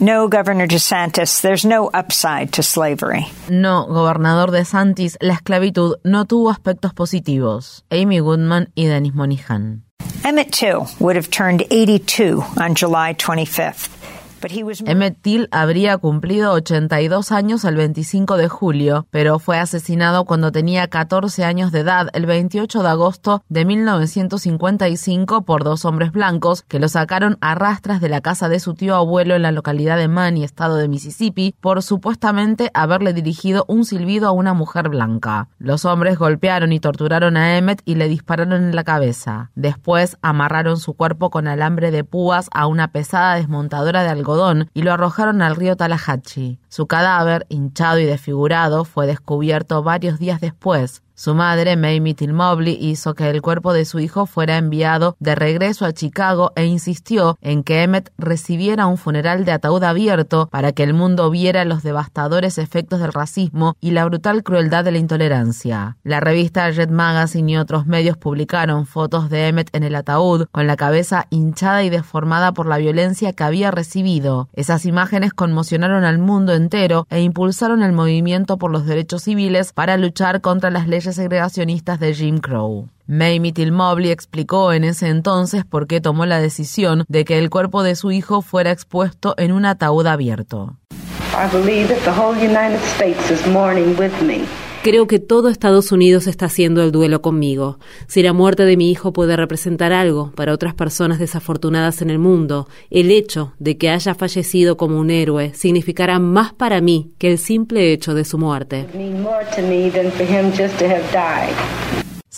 No, Governor DeSantis, there's no upside to slavery. No, gobernador DeSantis, la esclavitud no tuvo aspectos positivos. Amy Goodman y Dennis Monihan. Emmett Till would have turned 82 on July 25th. Emmett Till habría cumplido 82 años el 25 de julio, pero fue asesinado cuando tenía 14 años de edad el 28 de agosto de 1955 por dos hombres blancos que lo sacaron a rastras de la casa de su tío abuelo en la localidad de Manny, estado de Mississippi, por supuestamente haberle dirigido un silbido a una mujer blanca. Los hombres golpearon y torturaron a Emmett y le dispararon en la cabeza. Después amarraron su cuerpo con alambre de púas a una pesada desmontadora de algodón y lo arrojaron al río Tallahatchie. Su cadáver, hinchado y desfigurado, fue descubierto varios días después, su madre, Mamie Till Mobley, hizo que el cuerpo de su hijo fuera enviado de regreso a Chicago e insistió en que Emmett recibiera un funeral de ataúd abierto para que el mundo viera los devastadores efectos del racismo y la brutal crueldad de la intolerancia. La revista Red Magazine y otros medios publicaron fotos de Emmett en el ataúd con la cabeza hinchada y deformada por la violencia que había recibido. Esas imágenes conmocionaron al mundo entero e impulsaron el movimiento por los derechos civiles para luchar contra las leyes segregacionistas de Jim Crow. Mamie Till Mobley explicó en ese entonces por qué tomó la decisión de que el cuerpo de su hijo fuera expuesto en un ataúd abierto. Creo que todo Estados Unidos está haciendo el duelo conmigo. Si la muerte de mi hijo puede representar algo para otras personas desafortunadas en el mundo, el hecho de que haya fallecido como un héroe significará más para mí que el simple hecho de su muerte.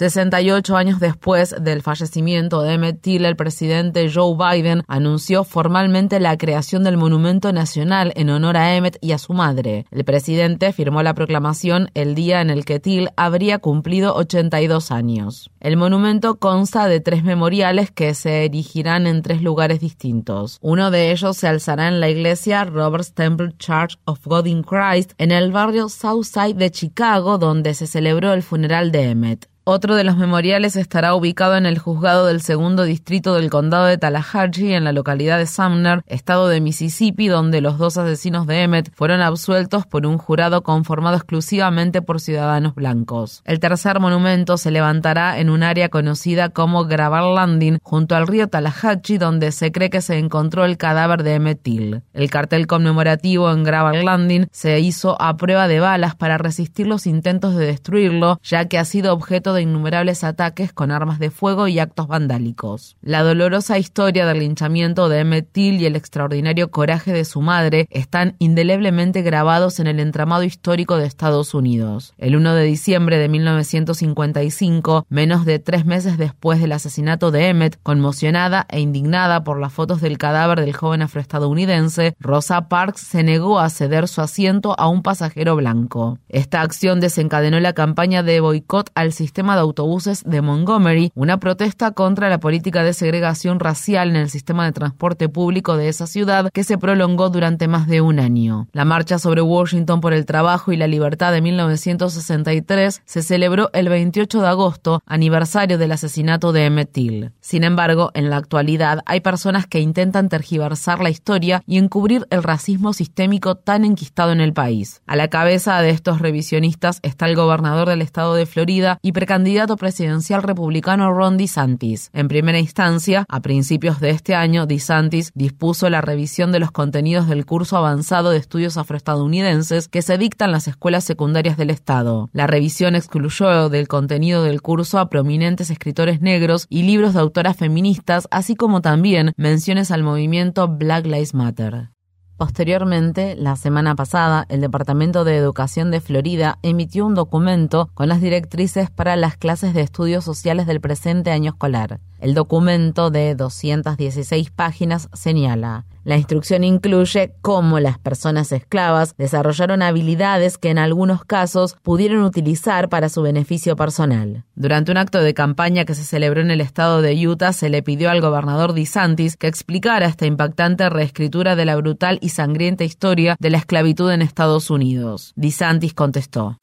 68 años después del fallecimiento de Emmett Till, el presidente Joe Biden anunció formalmente la creación del Monumento Nacional en honor a Emmett y a su madre. El presidente firmó la proclamación el día en el que Till habría cumplido 82 años. El monumento consta de tres memoriales que se erigirán en tres lugares distintos. Uno de ellos se alzará en la iglesia Robert's Temple Church of God in Christ en el barrio Southside de Chicago, donde se celebró el funeral de Emmett. Otro de los memoriales estará ubicado en el juzgado del segundo distrito del condado de Tallahatchie, en la localidad de Sumner, estado de Mississippi, donde los dos asesinos de Emmett fueron absueltos por un jurado conformado exclusivamente por ciudadanos blancos. El tercer monumento se levantará en un área conocida como Gravel Landing, junto al río Tallahatchie, donde se cree que se encontró el cadáver de Emmett Till. El cartel conmemorativo en Gravel Landing se hizo a prueba de balas para resistir los intentos de destruirlo, ya que ha sido objeto de innumerables ataques con armas de fuego y actos vandálicos. La dolorosa historia del linchamiento de Emmett Till y el extraordinario coraje de su madre están indeleblemente grabados en el entramado histórico de Estados Unidos. El 1 de diciembre de 1955, menos de tres meses después del asesinato de Emmett, conmocionada e indignada por las fotos del cadáver del joven afroestadounidense, Rosa Parks se negó a ceder su asiento a un pasajero blanco. Esta acción desencadenó la campaña de boicot al sistema de autobuses de Montgomery, una protesta contra la política de segregación racial en el sistema de transporte público de esa ciudad que se prolongó durante más de un año. La marcha sobre Washington por el trabajo y la libertad de 1963 se celebró el 28 de agosto, aniversario del asesinato de Emmett Till. Sin embargo, en la actualidad hay personas que intentan tergiversar la historia y encubrir el racismo sistémico tan enquistado en el país. A la cabeza de estos revisionistas está el gobernador del estado de Florida y candidato presidencial republicano Ron DeSantis. En primera instancia, a principios de este año, DeSantis dispuso la revisión de los contenidos del curso avanzado de estudios afroestadounidenses que se dictan las escuelas secundarias del Estado. La revisión excluyó del contenido del curso a prominentes escritores negros y libros de autoras feministas, así como también menciones al movimiento Black Lives Matter. Posteriormente, la semana pasada, el Departamento de Educación de Florida emitió un documento con las directrices para las clases de estudios sociales del presente año escolar. El documento de 216 páginas señala, la instrucción incluye cómo las personas esclavas desarrollaron habilidades que en algunos casos pudieron utilizar para su beneficio personal. Durante un acto de campaña que se celebró en el estado de Utah, se le pidió al gobernador DeSantis que explicara esta impactante reescritura de la brutal y sangrienta historia de la esclavitud en Estados Unidos. DeSantis contestó.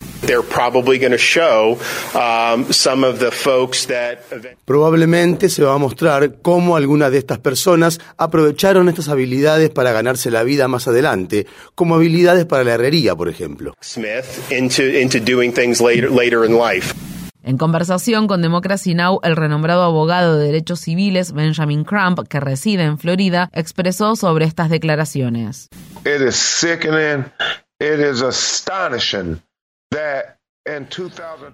Probablemente se va a mostrar cómo algunas de estas personas aprovecharon estas habilidades habilidades para ganarse la vida más adelante, como habilidades para la herrería, por ejemplo. En conversación con Democracy Now, el renombrado abogado de derechos civiles Benjamin Crump, que reside en Florida, expresó sobre estas declaraciones. It is sickening. It is astonishing that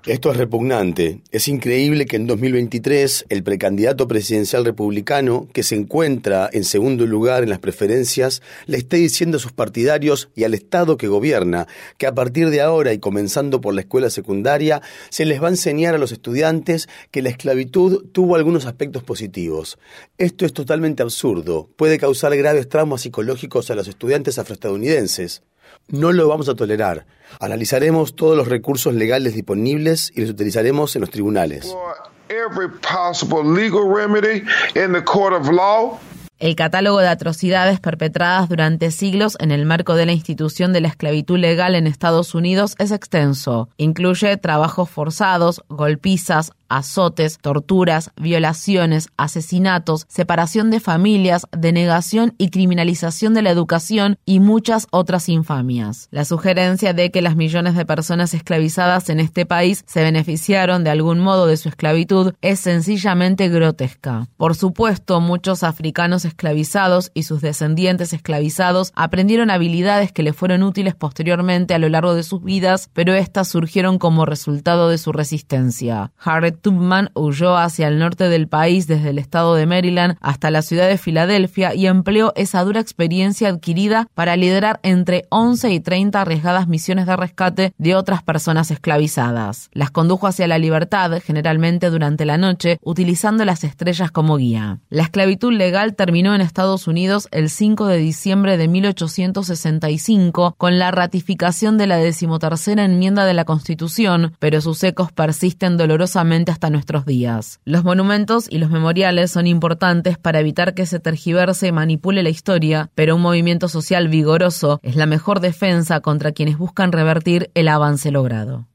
esto es repugnante. Es increíble que en 2023 el precandidato presidencial republicano, que se encuentra en segundo lugar en las preferencias, le esté diciendo a sus partidarios y al Estado que gobierna que a partir de ahora y comenzando por la escuela secundaria, se les va a enseñar a los estudiantes que la esclavitud tuvo algunos aspectos positivos. Esto es totalmente absurdo. Puede causar graves traumas psicológicos a los estudiantes afroestadounidenses. No lo vamos a tolerar. Analizaremos todos los recursos legales disponibles y los utilizaremos en los tribunales. El catálogo de atrocidades perpetradas durante siglos en el marco de la institución de la esclavitud legal en Estados Unidos es extenso. Incluye trabajos forzados, golpizas, azotes, torturas, violaciones, asesinatos, separación de familias, denegación y criminalización de la educación y muchas otras infamias. La sugerencia de que las millones de personas esclavizadas en este país se beneficiaron de algún modo de su esclavitud es sencillamente grotesca. Por supuesto, muchos africanos esclavizados y sus descendientes esclavizados aprendieron habilidades que le fueron útiles posteriormente a lo largo de sus vidas, pero estas surgieron como resultado de su resistencia. Tubman huyó hacia el norte del país desde el estado de Maryland hasta la ciudad de Filadelfia y empleó esa dura experiencia adquirida para liderar entre 11 y 30 arriesgadas misiones de rescate de otras personas esclavizadas. Las condujo hacia la libertad, generalmente durante la noche, utilizando las estrellas como guía. La esclavitud legal terminó en Estados Unidos el 5 de diciembre de 1865 con la ratificación de la decimotercera enmienda de la Constitución, pero sus ecos persisten dolorosamente hasta nuestros días. Los monumentos y los memoriales son importantes para evitar que se tergiverse y manipule la historia, pero un movimiento social vigoroso es la mejor defensa contra quienes buscan revertir el avance logrado.